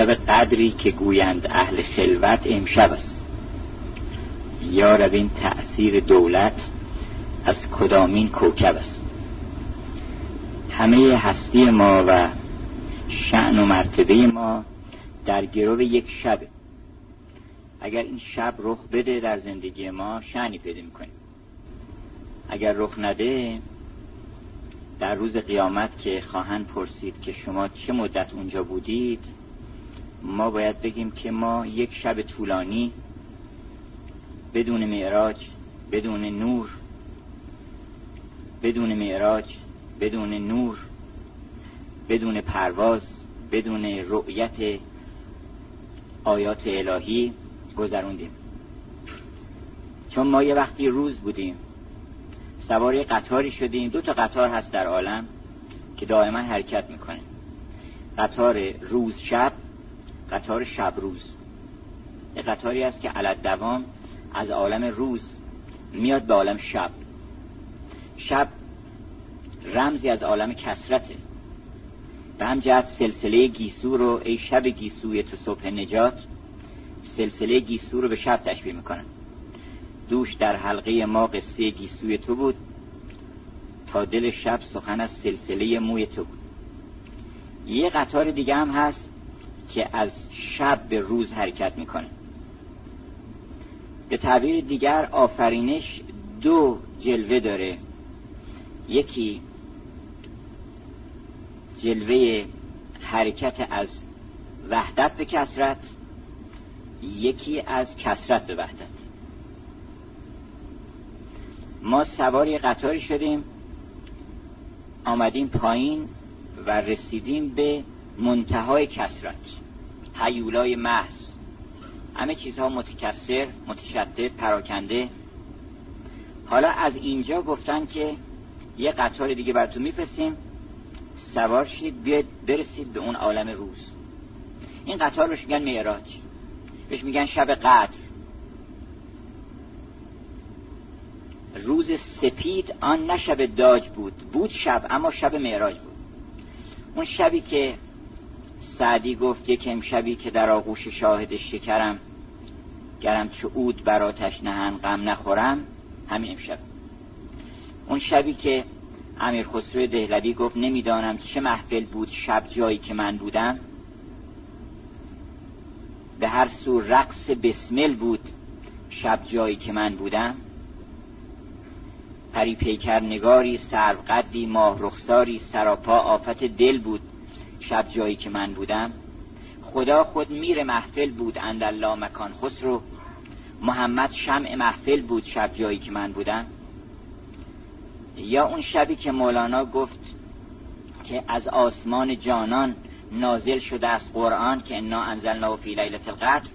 شب قدری که گویند اهل خلوت امشب است. یا این تأثیر دولت از کدامین کوکب است؟ همه هستی ما و شعن و مرتبه ما در گروه یک شبه. اگر این شب رخ بده در زندگی ما شعنی پیدا می‌کنیم. اگر رخ نده در روز قیامت که خواهند پرسید که شما چه مدت اونجا بودید ما باید بگیم که ما یک شب طولانی بدون معراج بدون نور بدون معراج بدون نور بدون پرواز بدون رؤیت آیات الهی گذروندیم. چون ما یه وقتی روز بودیم سواری قطاری شدیم. دو تا قطار هست در عالم که دائما حرکت می‌کنه. قطار روز شب قطار شب روز یه قطاری است که علت دوام از عالم روز میاد به عالم شب. شب رمزی از عالم کسرته به هم جهت سلسله گیسو رو ای شب گیسوی تو صبح نجات سلسله گیسو رو به شب تشبیه می‌کنن. دوش در حلقه ما قصه گیسوی تو بود تا دل شب سخن از سلسله موی تو بود. یه قطار دیگه هم هست که از شب به روز حرکت می‌کنه. به تعبیر دیگر آفرینش دو جلوه داره. یکی جلوه حرکت از وحدت به کسرت یکی از کسرت به وحدت. ما سواری قطاری شدیم آمدیم پایین و رسیدیم به منتهای کسرت حیولای محض. همه چیزها متکسر متشدد پراکنده. حالا از اینجا گفتن که یه قطار دیگه براتون میفرستیم. سوار شید بیاید برسید به اون عالم روز. این قطار روش میگن معراج. بهش میگن شب قدر. روز سپید آن نه شب داج بود. بود شب اما شب معراج بود. اون شبی که سعدی گفت یک شبی که در آغوش شاهد شکرم گرم چه اود براتش نهن غم نخورم همین امشب. اون شبی که امیر خسرو دهلوی گفت نمی‌دانم چه محفل بود شب جایی که من بودم به هر سو رقص بسمل بود شب جایی که من بودم. پری پیکر نگاری سرو قدی ماه رخساری سراپا آفت دل بود. شب جایی که من بودم خدا خود میر محفل بود اندالله مکان خسرو. محمد شمع محفل بود شب جایی که من بودم. یا اون شبی که مولانا گفت که از آسمان جانان نازل شده از قرآن که انا انزلنا فی لیلت القدر.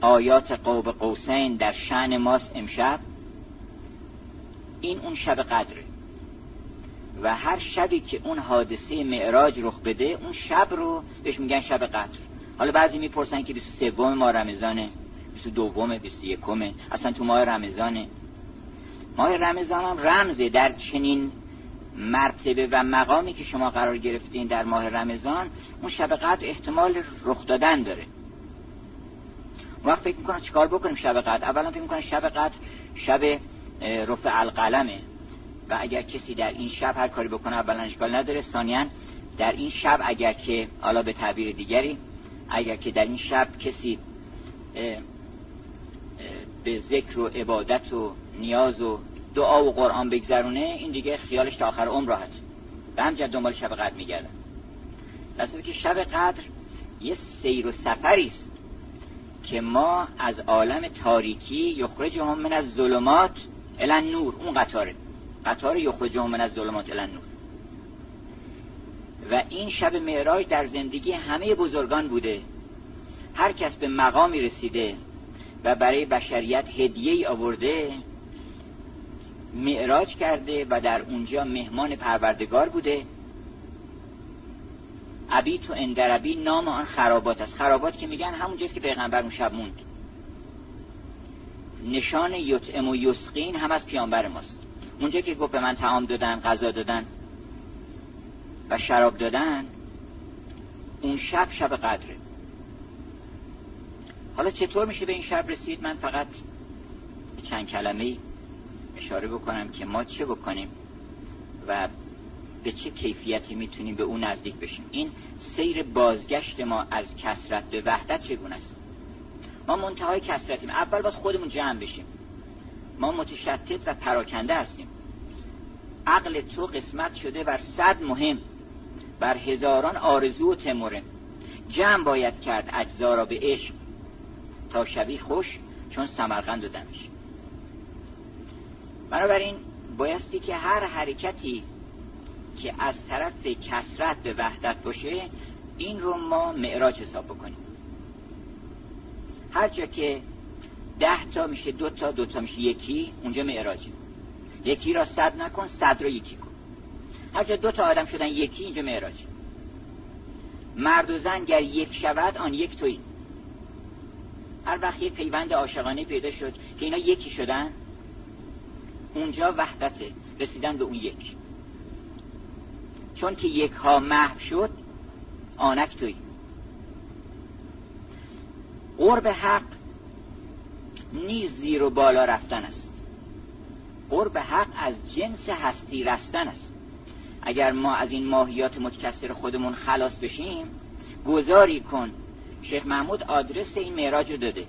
آیات قوب قوسین در شن ماست امشب. این اون شب قدره. و هر شبی که اون حادثه معراج رخ بده اون شب رو بهش میگن شب قدر حالا بعضی می‌پرسن که 23 ماه رمضانه 22 21 اصلا تو ماه رمضانه. ماه رمضان هم رمزه در چنین مرتبه و مقامی که شما قرار گرفتین در ماه رمضان اون شب قدر احتمال رخ دادن داره. وقت فکر می‌کنم چیکار بکنیم شب قدر اولا فکر می‌کنم شب قدر شب رفع القلمه. و اگر کسی در این شب هر کاری بکنه اولا اشکال نداره. ثانیا در این شب اگر که حالا به تعبیر دیگری اگر که در این شب کسی به ذکر و عبادت و نیاز و دعا و قرآن بگذرونه این دیگه خیالش تا آخر عمر راحت. به همجد دنبال شب قدر میگردن. دسته که شب قدر یه سیر و سفری است که ما از عالم تاریکی یخرجهم من از ظلمات الان نور اون قطاره. قطار یخرجهم من از ظلمات الان نور و این شب معراج در زندگی همه بزرگان بوده. هر کس به مقامی رسیده و برای بشریت هدیه ای آورده معراج کرده و در اونجا مهمان پروردگار بوده. عبی تو اندربی نام آن خرابات است. خرابات که میگن همونجاست که پیغمبر اون شب موند. نشان یطعم و یسقین هم از پیامبر ماست. اونجا که گفت به من تعام دادن غذا دادن و شراب دادن اون شب شب قدره. حالا چطور میشه به این شب رسید؟ من فقط چند کلمه اشاره بکنم که ما چه بکنیم و به چه کیفیتی می‌تونیم به اون نزدیک بشیم. این سیر بازگشت ما از کسرت به وحدت چگونه است؟ ما منتهای کسرتیم اول باید خودمون جمع بشیم. ما متشتت و پراکنده هستیم. عقل تو قسمت شده بر صد مهم. بر هزاران آرزو و تموره. جمع باید کرد اجزا را به عشق. تا شبی خوش چون سمرقند و دمش. بنابراین بایستی که هر حرکتی که از طرف کسرت به وحدت باشه این رو ما معراج حساب بکنیم. هر جا که ده تا میشه دو تا دو تا میشه. یکی اونجا معراجه. یکی را صد نکن صد را یکی کن. هر جا دو تا آدم شدن یکی اینجا معراجه. مرد و زن گر یک شود آن یک توی هر وقت یک پیوند عاشقانه پیدا شد که اینا یکی شدن اونجا وحدته رسیدن به اون یک. چون که یک ها محو شد آنک توی قرب حق نیز زیر و بالا رفتن است. قرب حق از جنس هستی رستن است. اگر ما از این ماهیات متکثر خودمون خلاص بشیم گذاری کن. شیخ محمود آدرس این معراج رو داده.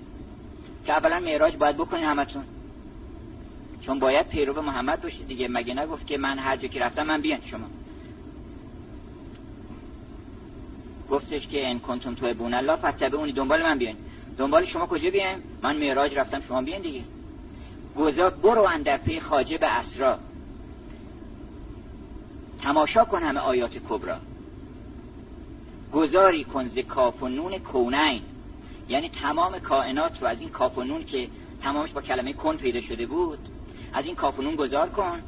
که اولا معراج باید بکنین همتون. چون باید پیرو محمد باشید دیگه. مگه نگفت که من هر جا که رفتم من بیان شما. گفتش که ان کنتم تو بون الله اونی دنبال من بیان. دنبال شما کجا بیایم؟ من معراج رفتم شما بیان دیگه. گذار برو اندر پی خاجه به اسرا. تماشا کن همه آیات کبرا. گذاری کن ز کاف و نون کونین. یعنی تمام کائنات رو از این کاف و نون که تمامش با کلمه کن پیدا شده بود از این کاف و نون گذار کن.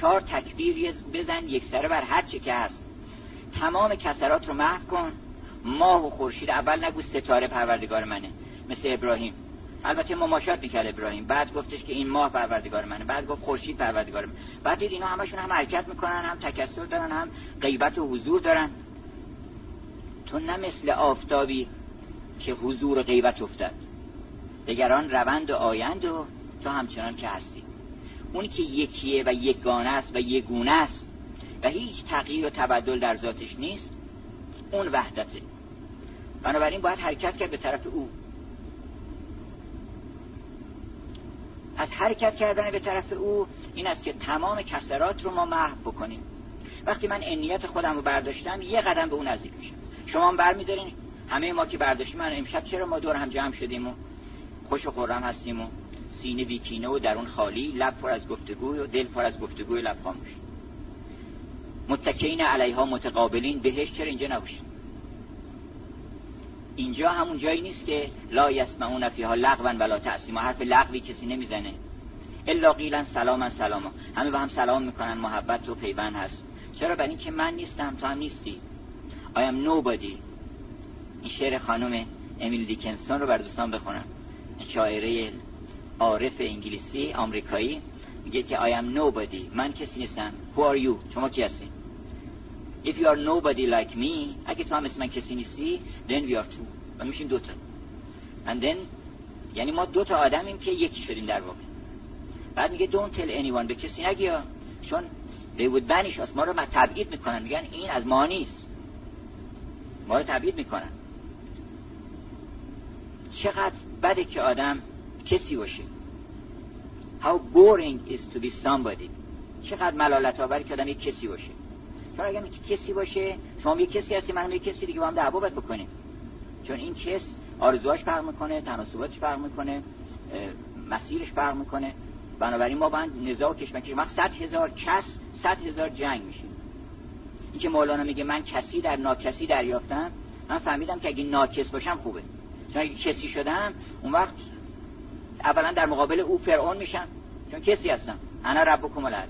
چهار تکبیر بزن یک سره بر هر چه که هست. تمام کسرات رو محو کن. ماه و خورشید اول نگو ستاره پروردگار منه. مثل ابراهیم. البته مماشات می‌کرد ابراهیم. بعد گفتش که این ماه پروردگار منه. بعد گفت خورشید پروردگار منه. بعد دید اینا همشون هم حرکت می‌کنن هم تکسر دارن هم غیبت و حضور دارن. تو نه مثل آفتابی که حضور و غیبت افتد دگران روند و آیند و تو همچنان که هستی. اونی که یکیه و یکگانه است و یگونه است و هیچ تغییر و تبدل در ذاتش نیست اون وحدته. بنابراین باید حرکت کرد به طرف او. از حرکت کردن به طرف او این است که تمام کسرات رو ما محو بکنیم. وقتی من انیت خودم رو برداشتم یه قدم به اون نزدیک میشم. شما هم برمیدارین. همه ما که برداشتیم من امشب چرا ما دور هم جمع شدیم و خوش و خورم هستیم و سینه بیکینه و درون خالی لب پر از گفتگوی و دل پر از گفتگوی لب خاموش متکین علیها متقابلین بهش چرا اینجا نباشید؟ اینجا همون جایی نیست که لا یسمعون فیها لغوا ولا تعصیما حرف لغوی کسی نمی‌زنه. الا قیلا سلاما سلاما. همه با هم سلام می‌کنن محبت و پیوند هست. چرا؟ برای اینکه من نیستم تو هم نیستی. I am nobody. این شعر خانم امیل دیکنسون رو بر دوستان بخونم. شاعره عارف انگلیسی آمریکایی میگه که I am nobody. من کسی نیستم. Who are you? شما کی هستی؟ If you are nobody like me اگه تو هم اسم من کسی نیستی then we are two. و میشیم دوتا. And then یعنی ما دوتا آدمیم که یکی شدیم در واقع. بعد میگه don't tell anyone به کسی نگی چون they would banish us. ما رو تبعید می‌کنن. میگن این از ما نیست. ما رو تبعید می‌کنن. چقدر بده که آدم کسی باشه. How boring is to be somebody. چقدر ملالت آوری که آدم یک کسی باشه. چون اگر کسی باشه شما یک کسی هستی منم یک کسی دیگه با هم دعوا بکنیم. چون این کس آرزوهاش فرق می‌کنه تناسباتش فرق می‌کنه مسیرش فرق می‌کنه. بنابراین ما باید نزاع و کشمکش وقت صد هزار کس صد هزار جنگ میشیم این که مولانا میگه من کسی در ناکسی دریافتم من فهمیدم که اگه ناکس باشم خوبه. چون اگه کسی شدم اون وقت اولا در مقابل او فرعون میشم. چون کسی هستم. انا ربکم الارض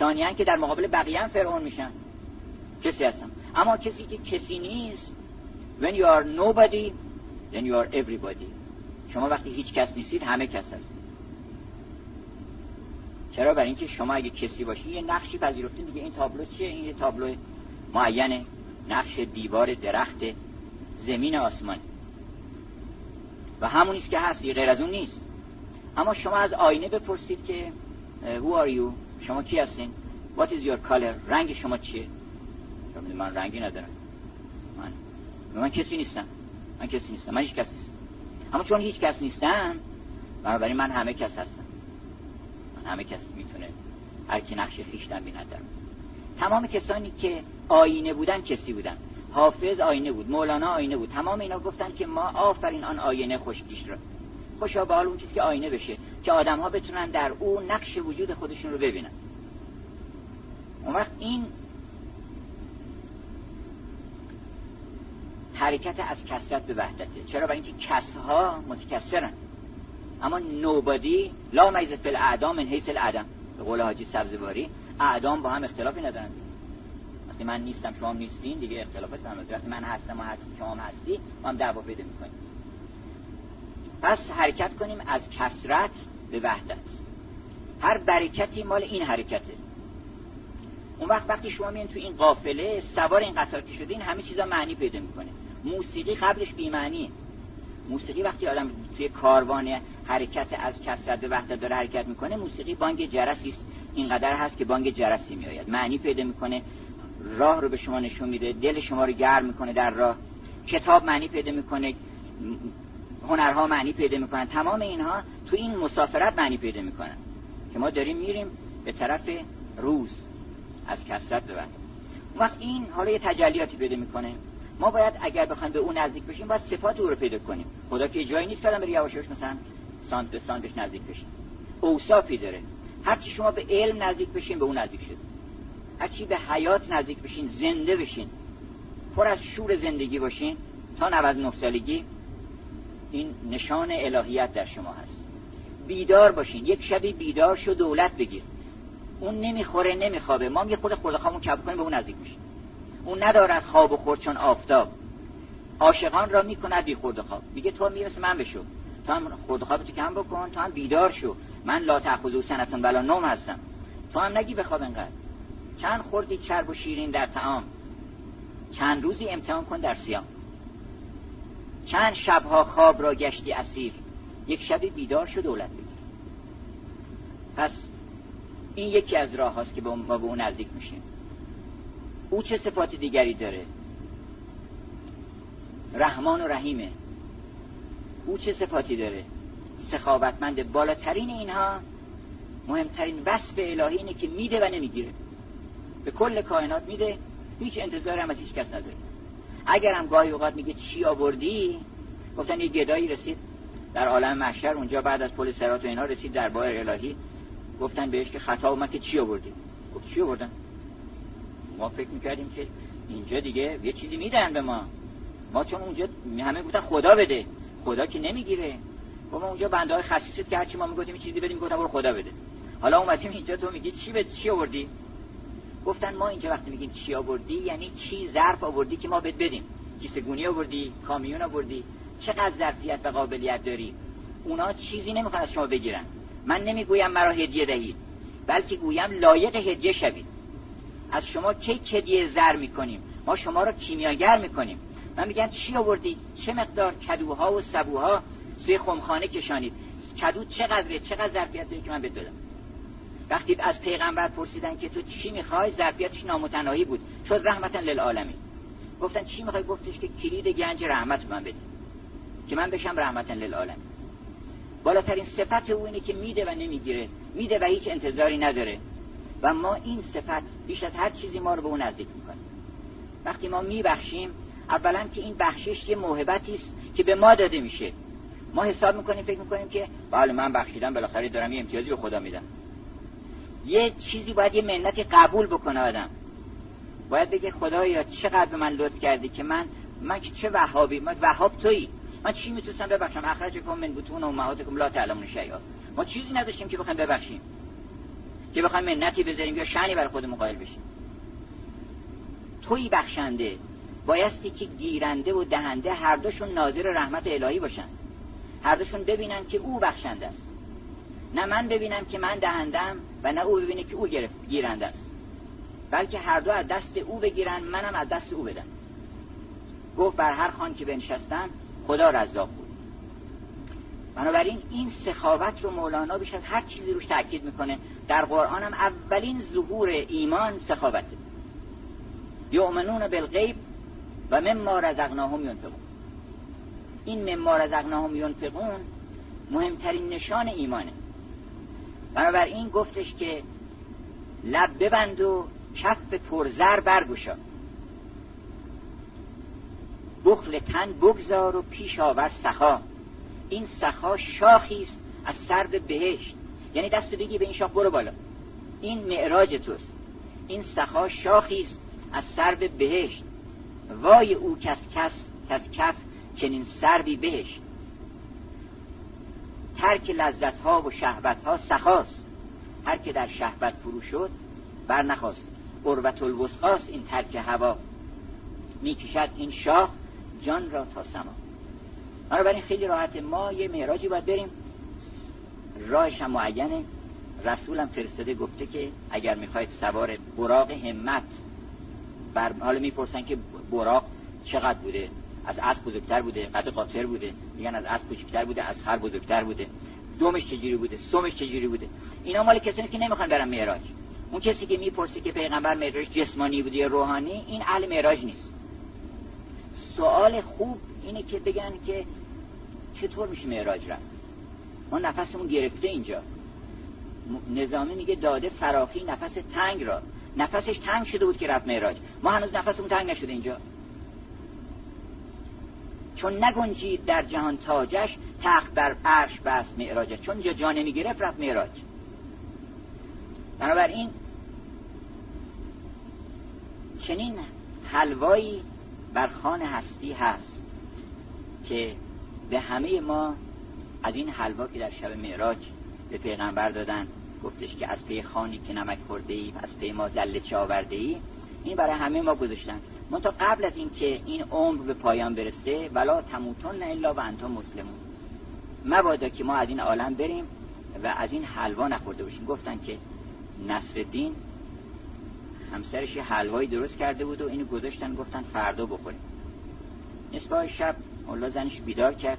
ثانیا که در مقابل بقیه هم فرعون میشن. کسی هستم. اما کسی که کسی نیست. When you are nobody then you are everybody. شما وقتی هیچ کس نیستید همه کس هست چرا؟ برای اینکه شما اگه کسی باشی یه نقشی پذیرفتین. دیگه این تابلو چیه؟ این یه تابلو معینه. نقش دیوار درخت زمین آسمان. و همونیست که هست غیر از اون نیست. اما شما از آینه بپرسید که who are you? شما کی هستین؟ What is your color? رنگ شما چیه؟ من رنگی ندارم. من من کسی نیستم. من کسی نیستم. من هیچ کس نیستم. اما چون هیچ کس نیستم بنابراین من همه کس هستم. من همه کس می‌تونه هر کی نقش خیش بیند تمام کسانی که آینه بودن کسی بودن. حافظ آینه بود مولانا آینه بود. تمام اینا گفتن که ما آفرین آن آینه خوشگیش را خوشا به حال اون چیزی که آینه بشه. که آدم ها بتونن در او نقش وجود خودشون رو ببینن. اون وقت این حرکت از کسرت به وحدته. چرا؟ برای اینکه کسها متکسرن اما نوبادی لا میزه فی الاعدام من حیث العدم به قول حاجی سبزواری اعدام با هم اختلافی ندارن. وقتی من نیستم شما نیستین دیگه اختلافات هم وقتی من هستم و هستی شما هستی ما هم دعوا پیدا می‌کنیم. پس حرکت کنیم از کسرت به وحدت. هر برکتی مال این حرکته. اون وقت وقتی شما میین تو این قافله سوار این قطار که شدین همه چیزا معنی پیدا می‌کنه. موسیقی قبلش بیمعنیه. موسیقی وقتی آدم توی کاروان حرکت از کسرت به وحدت داره حرکت می‌کنه موسیقی بانگ جرسی است. اینقدر هست که بانگ جرسی میآید. معنی پیدا می‌کنه. راه رو به شما نشون میده. دل شما رو گرم می‌کنه در راه. کتاب معنی پیدا می‌کنه. هنرها معنی پیدا می‌کنن. تمام اینها تو این مسافرت معنی پیدا می‌کنن. که ما داریم میریم به طرف روز. از کسرت وحدت وقت. این حالا یه تجلیاتی پیدا می‌کنه. ما باید اگر بخوایم به اون نزدیک بشیم باید صفات او رو پیدا کنیم. خدا که جایی نیست که آدم بری یواش مثلا سانت به سانت بهش نزدیک بشیم اوصافی داره. هرچی شما به علم نزدیک بشین به اون نزدیک شد. هرچی به حیات نزدیک بشین زنده بشین. پر از شور زندگی باشین. تا 99 سالگی این نشان الهیت در شما هست. بیدار باشین. یک شبی بیدار شو دولت بگیر. اون نمی‌خوره نمیخوابه. ما یه خود خورده خوابون کب کنیم به اون نزدیک میشیم. اون ندارد خواب و خورد چون آفتاب. عاشقان را می‌کند بی خورد خواب. میگه تو می‌رسه من بشو. تو هم خورد خواب تو کم بکن تو هم بیدار شو. من لا تأخذو سنتون بلا نوم هستم. تو هم نگی بخواب انقدر چند خوردی چرب و شیرین در تعام چند روزی امتحان کن در سیام چند شبها خواب را گشتی اسیر. یک شبی بیدار شد دولت بگیر پس این یکی از راه هاست که ما به اون نزدیک میشیم. او چه صفات دیگری داره؟ رحمان و رحیمه. او چه صفاتی داره؟ سخاوتمند بالاترین اینها. مهمترین وصف الهی اینه که میده و نمی‌گیره. به کل کائنات میده. هیچ انتظار هم از هیچ کس نداره. اگر هم گاهی اوقات میگه چی آوردی؟ گفتن یه گدایی رسید. در عالم محشر اونجا بعد از پل سرات و اینا رسید در بار الهی. گفتن بهش که خطا اومد که چی آوردی؟ گفت چی آوردن ما فکر می‌کردیم که اینجا دیگه یه چیزی میدن به ما. ما چون اونجا همه گفتن خدا بده. خدا که نمی‌گیره. ما اونجا بنده های خصیصت که هرچی ما می‌گفتیم چیزی بدیم گفتن برو خدا بده. حالا اومدیم اینجا تو میگی چی به چی آوردی؟ گفتن ما اینجا وقتی میگیم چی آوردی یعنی چی ظرف آوردی که ما بد بدیم. کیسه گونی آوردی کامیون آوردی؟ چقدر ظرفیت و قابلیت داری؟ اونا چیزی نمی‌خوان از شما بگیرن. من نمی‌گویم مرا هدیه دهید بلکه گویم لایق هدیه شوید. از شما کی کدیه زر می‌کنیم؟ ما شما رو کیمیاگر می‌کنیم. من میگم چی آوردی؟ چه مقدار کدوها و سبوها سوی خمخانه کشانید. کدو چقدره؟ چقدر ظرفیت داری که من بد بدم؟ وقتی از پیغمبر پرسیدن که تو چی می‌خوای ظرفیتش نامتناهی بود. شد رحمتا للعالمین. گفتن چی می‌خوای؟ گفتش که کلید گنج رحمت من بده که من بشم رحمتا للعالمین. بالاترین صفت او اینه که میده و نمی‌گیره. میده و هیچ انتظاری نداره. و ما این صفت بیش از هر چیزی ما رو به اون نزدیک می‌کنیم وقتی ما میبخشیم اولا که این بخشش یه موهبتی است که به ما داده میشه. ما حساب می‌کنیم فکر می‌کنیم که بله من بخشیدم بالاخره دارم یه امتیازی به خدا میدم. یه چیزی باید یه منتی قبول بکنه آدم. باید بگه خدایا چقدر به من لطف کردی که من من که چه وهابی من وهاب تویی. من چی می‌تونستم ببخشم؟ اخرجکم من بطون امهاتکم لا تعلمون شیئا. ما چیزی نداشتیم که بخوایم ببخشیم. که بخوایم منتی بذاریم یا شنی بر خودمون قائل بشیم. توی بخشنده. بایستی که گیرنده و دهنده هر دوشون ناظر رحمت الهی باشن. هر دوشون ببینن که او بخشنده است. نه من ببینم که من دهندم و نه او ببینه که او گیرنده است. بلکه هر دو از دست او بگیرن منم از دست او بدم. گفت بر هر خان که بنشستن خدا رزاق بود. بنابراین این سخاوت رو مولانا بیش از هر چیزی روش تاکید می‌کنه. در قرآن هم اولین ظهور ایمان سخاوته. یؤمنون بالغیب و مما رزقناهم ینفقون. این مما رزقناهم ینفقون مهمترین نشان ایمانه. بنابراین گفتش که لب ببند و کف پرزر برگوشا بخل تن بگذار و پیش آور سخا. این سخا شاخی است از سرد بهشت. یعنی دستو بگی به این شاخ برو بالا. این معراج توست. این سخا شاخی است از سرد بهشت. وای او کس کس کس کف چنین سروی بهشت. ترک لذت ها و شهوت ها سخاست. هر که در شهوت فرو شد بر نخواست. قربت الوسقاست این ترک هوا. می‌کشد این شاه جان را تا سما. بنابراین خیلی راحت ما یه معراجی باید بریم. راهش هم معینه. رسولم فرستاده گفته که اگر می‌خواید سوار براق همت بر حالا می‌پرسن که براق چقدر بوده؟ از اسب بزرگتر بوده قد قاطر بوده. میگن از اسب کوچکتر بوده از خر بزرگتر بوده. دومش چجوری بوده؟ سومش چجوری بوده؟ اینا مال کسی که نمی‌خوان برن معراج. اون کسی که می‌پرسه که پیغمبر معراج جسمانی بوده یا روحانی این اهل معراج نیست. سوال خوب اینه که بگن که چطور میشه معراج رفت؟ ما نفسمون گرفته اینجا. نظامی میگه داده فراخی نفس تنگ را. نفسش تنگ شده بود که رفت معراج. ما هنوز نفسمون تنگ نشده اینجا. چون نگنجید در جهان تاجش تخت بر عرش بست معراجش چون اینجا جا نمی‌گرفت رفت معراج. بنابراین چنین حلوایی بر خان هستی هست که به همه ما از این حلوا که در شب معراج به پیغمبر دادن گفتش که از پی خانی که نمک خورده ای از پی ما زله چه ای این برای همه ما گذاشتن. تا قبل از اینکه این عمر به پایان برسه ولا تموتن الا و انتا مسلمون. مبادا که ما از این عالم بریم و از این حلوا نخورده باشیم. گفتن که نصر دین همسرش یه حلوایی درست کرده بود و اینو گذاشتن گفتن فردا بخوریم. نصفه شب مولا زنش بیدار کرد.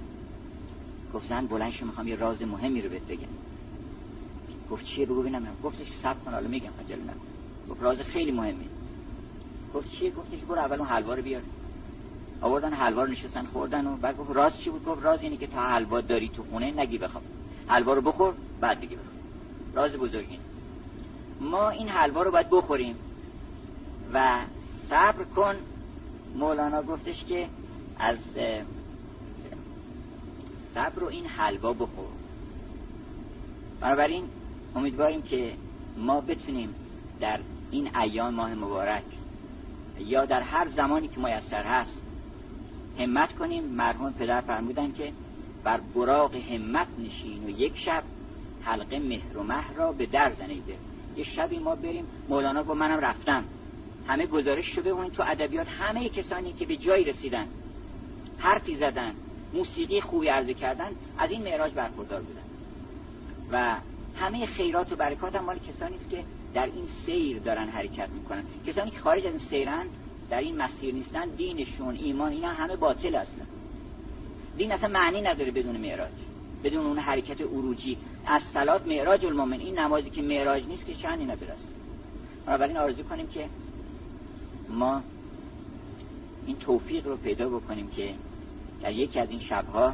گفت زن بلنش می‌خوام یه راز مهمی رو بهت بگم. گفت چیه؟ بگو ببینم. گفتش سب کن حالا میگم عجله نکن. گفت راز خیلی مهمی. گفت چیه گفتش برو اول اون حلوا رو بیار. آوردن حلوا رو نشستن خوردن و بعد گفت راز چی بود؟ گفت راز اینه که تا حلوا داری تو خونه نگی بخواب. حلوا رو بخور بعد بگی بخواب. راز بزرگی ما این حلوا رو باید بخوریم. و صبر کن مولانا گفتش که از صبر رو این حلوا بخور. بنابراین امیدواریم که ما بتونیم در این ایام ماه مبارک یا در هر زمانی که میسر هست همت کنیم. مرحوم پدر فرمودن که بر براغ همت نشین و یک شب حلقه مهر و مه را به در زنیده یه شبی ما بریم. مولانا با منم رفتم همه گزارش شده اون تو ادبیات همه کسانی که به جایی رسیدن حرفی زدن موسیقی خوبی عرضه کردن از این معراج برخوردار بودن. و همه خیرات و برکات هم مال کسانی است که در این سیر دارن حرکت می‌کنن. کسانی که خارج از این سیرن در این مسیر نیستن دینشون ایمان اینا همه باطل هستن. دین اصلا معنی نداره بدون معراج. بدون اون حرکت عروجی. از صلات معراج المؤمن این نمازی که معراج نیست که چند اینا برسه بنابراین آرزو کنیم که ما این توفیق رو پیدا بکنیم که در یکی از این شبها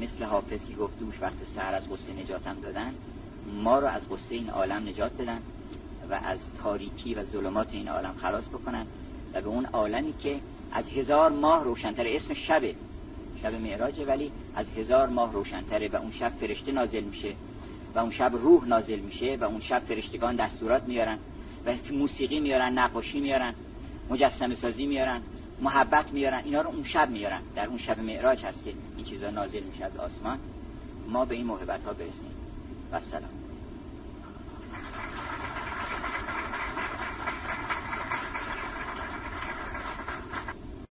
مثل حافظ که گفت دوش وقت سهر از غصه نجاتم دادن ما رو از غصه این عالم نجات بدن و از تاریکی و ظلمات این عالم خلاص بکنن و به اون عالمی که از هزار ماه روشنتر اسم شبه شب معراجه ولی از هزار ماه روشنتره و اون شب فرشته نازل میشه و اون شب روح نازل میشه و اون شب فرشتگان دستورات میارن و موسیقی میارن نقاشی میارن مجسمه سازی میارن. محبت میارن اینا رو اون شب میارن. در اون شب معراج هست که این چیزا نازل میشه از آسمان. ما به این محبت ها برسیم. و سلام.